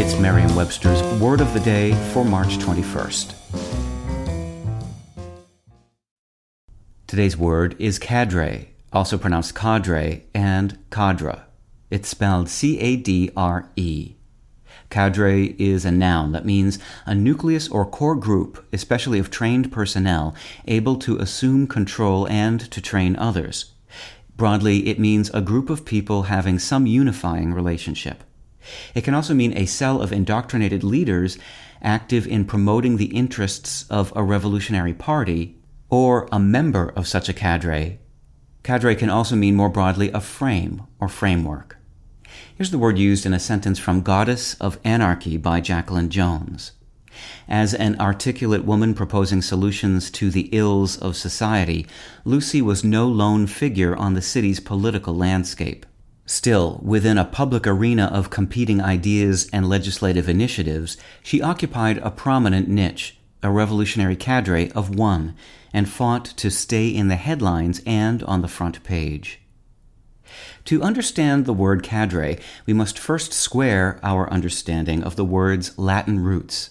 It's Merriam Webster's Word of the Day for March 21st. Today's word is cadre, also pronounced cadre and cadre. It's spelled C A D R E. Cadre is a noun that means a nucleus or core group, especially of trained personnel, able to assume control and to train others. Broadly, it means a group of people having some unifying relationship. It can also mean a cell of indoctrinated leaders active in promoting the interests of a revolutionary party or a member of such a cadre. Cadre can also mean more broadly a frame or framework. Here's the word used in a sentence from Goddess of Anarchy by Jacqueline Jones. As an articulate woman proposing solutions to the ills of society, Lucy was no lone figure on the city's political landscape. Still, within a public arena of competing ideas and legislative initiatives, she occupied a prominent niche, a revolutionary cadre of one, and fought to stay in the headlines and on the front page. To understand the word cadre, we must first square our understanding of the word's Latin roots.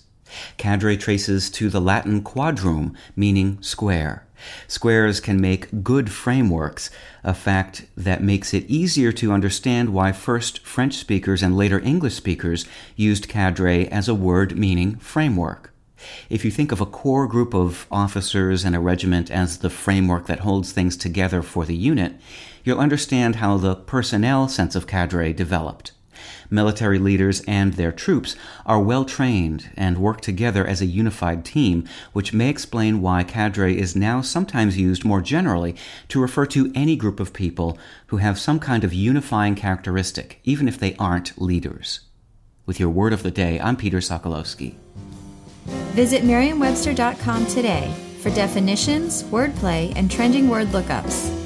Cadre traces to the Latin quadrum, meaning square. Squares can make good frameworks, a fact that makes it easier to understand why first French speakers and later English speakers used cadre as a word meaning framework. If you think of a core group of officers and a regiment as the framework that holds things together for the unit, you'll understand how the personnel sense of cadre developed. Military leaders and their troops are well trained and work together as a unified team, which may explain why cadre is now sometimes used more generally to refer to any group of people who have some kind of unifying characteristic, even if they aren't leaders. With your word of the day, I'm Peter Sokolowski. Visit Merriam-Webster.com today for definitions, wordplay, and trending word lookups.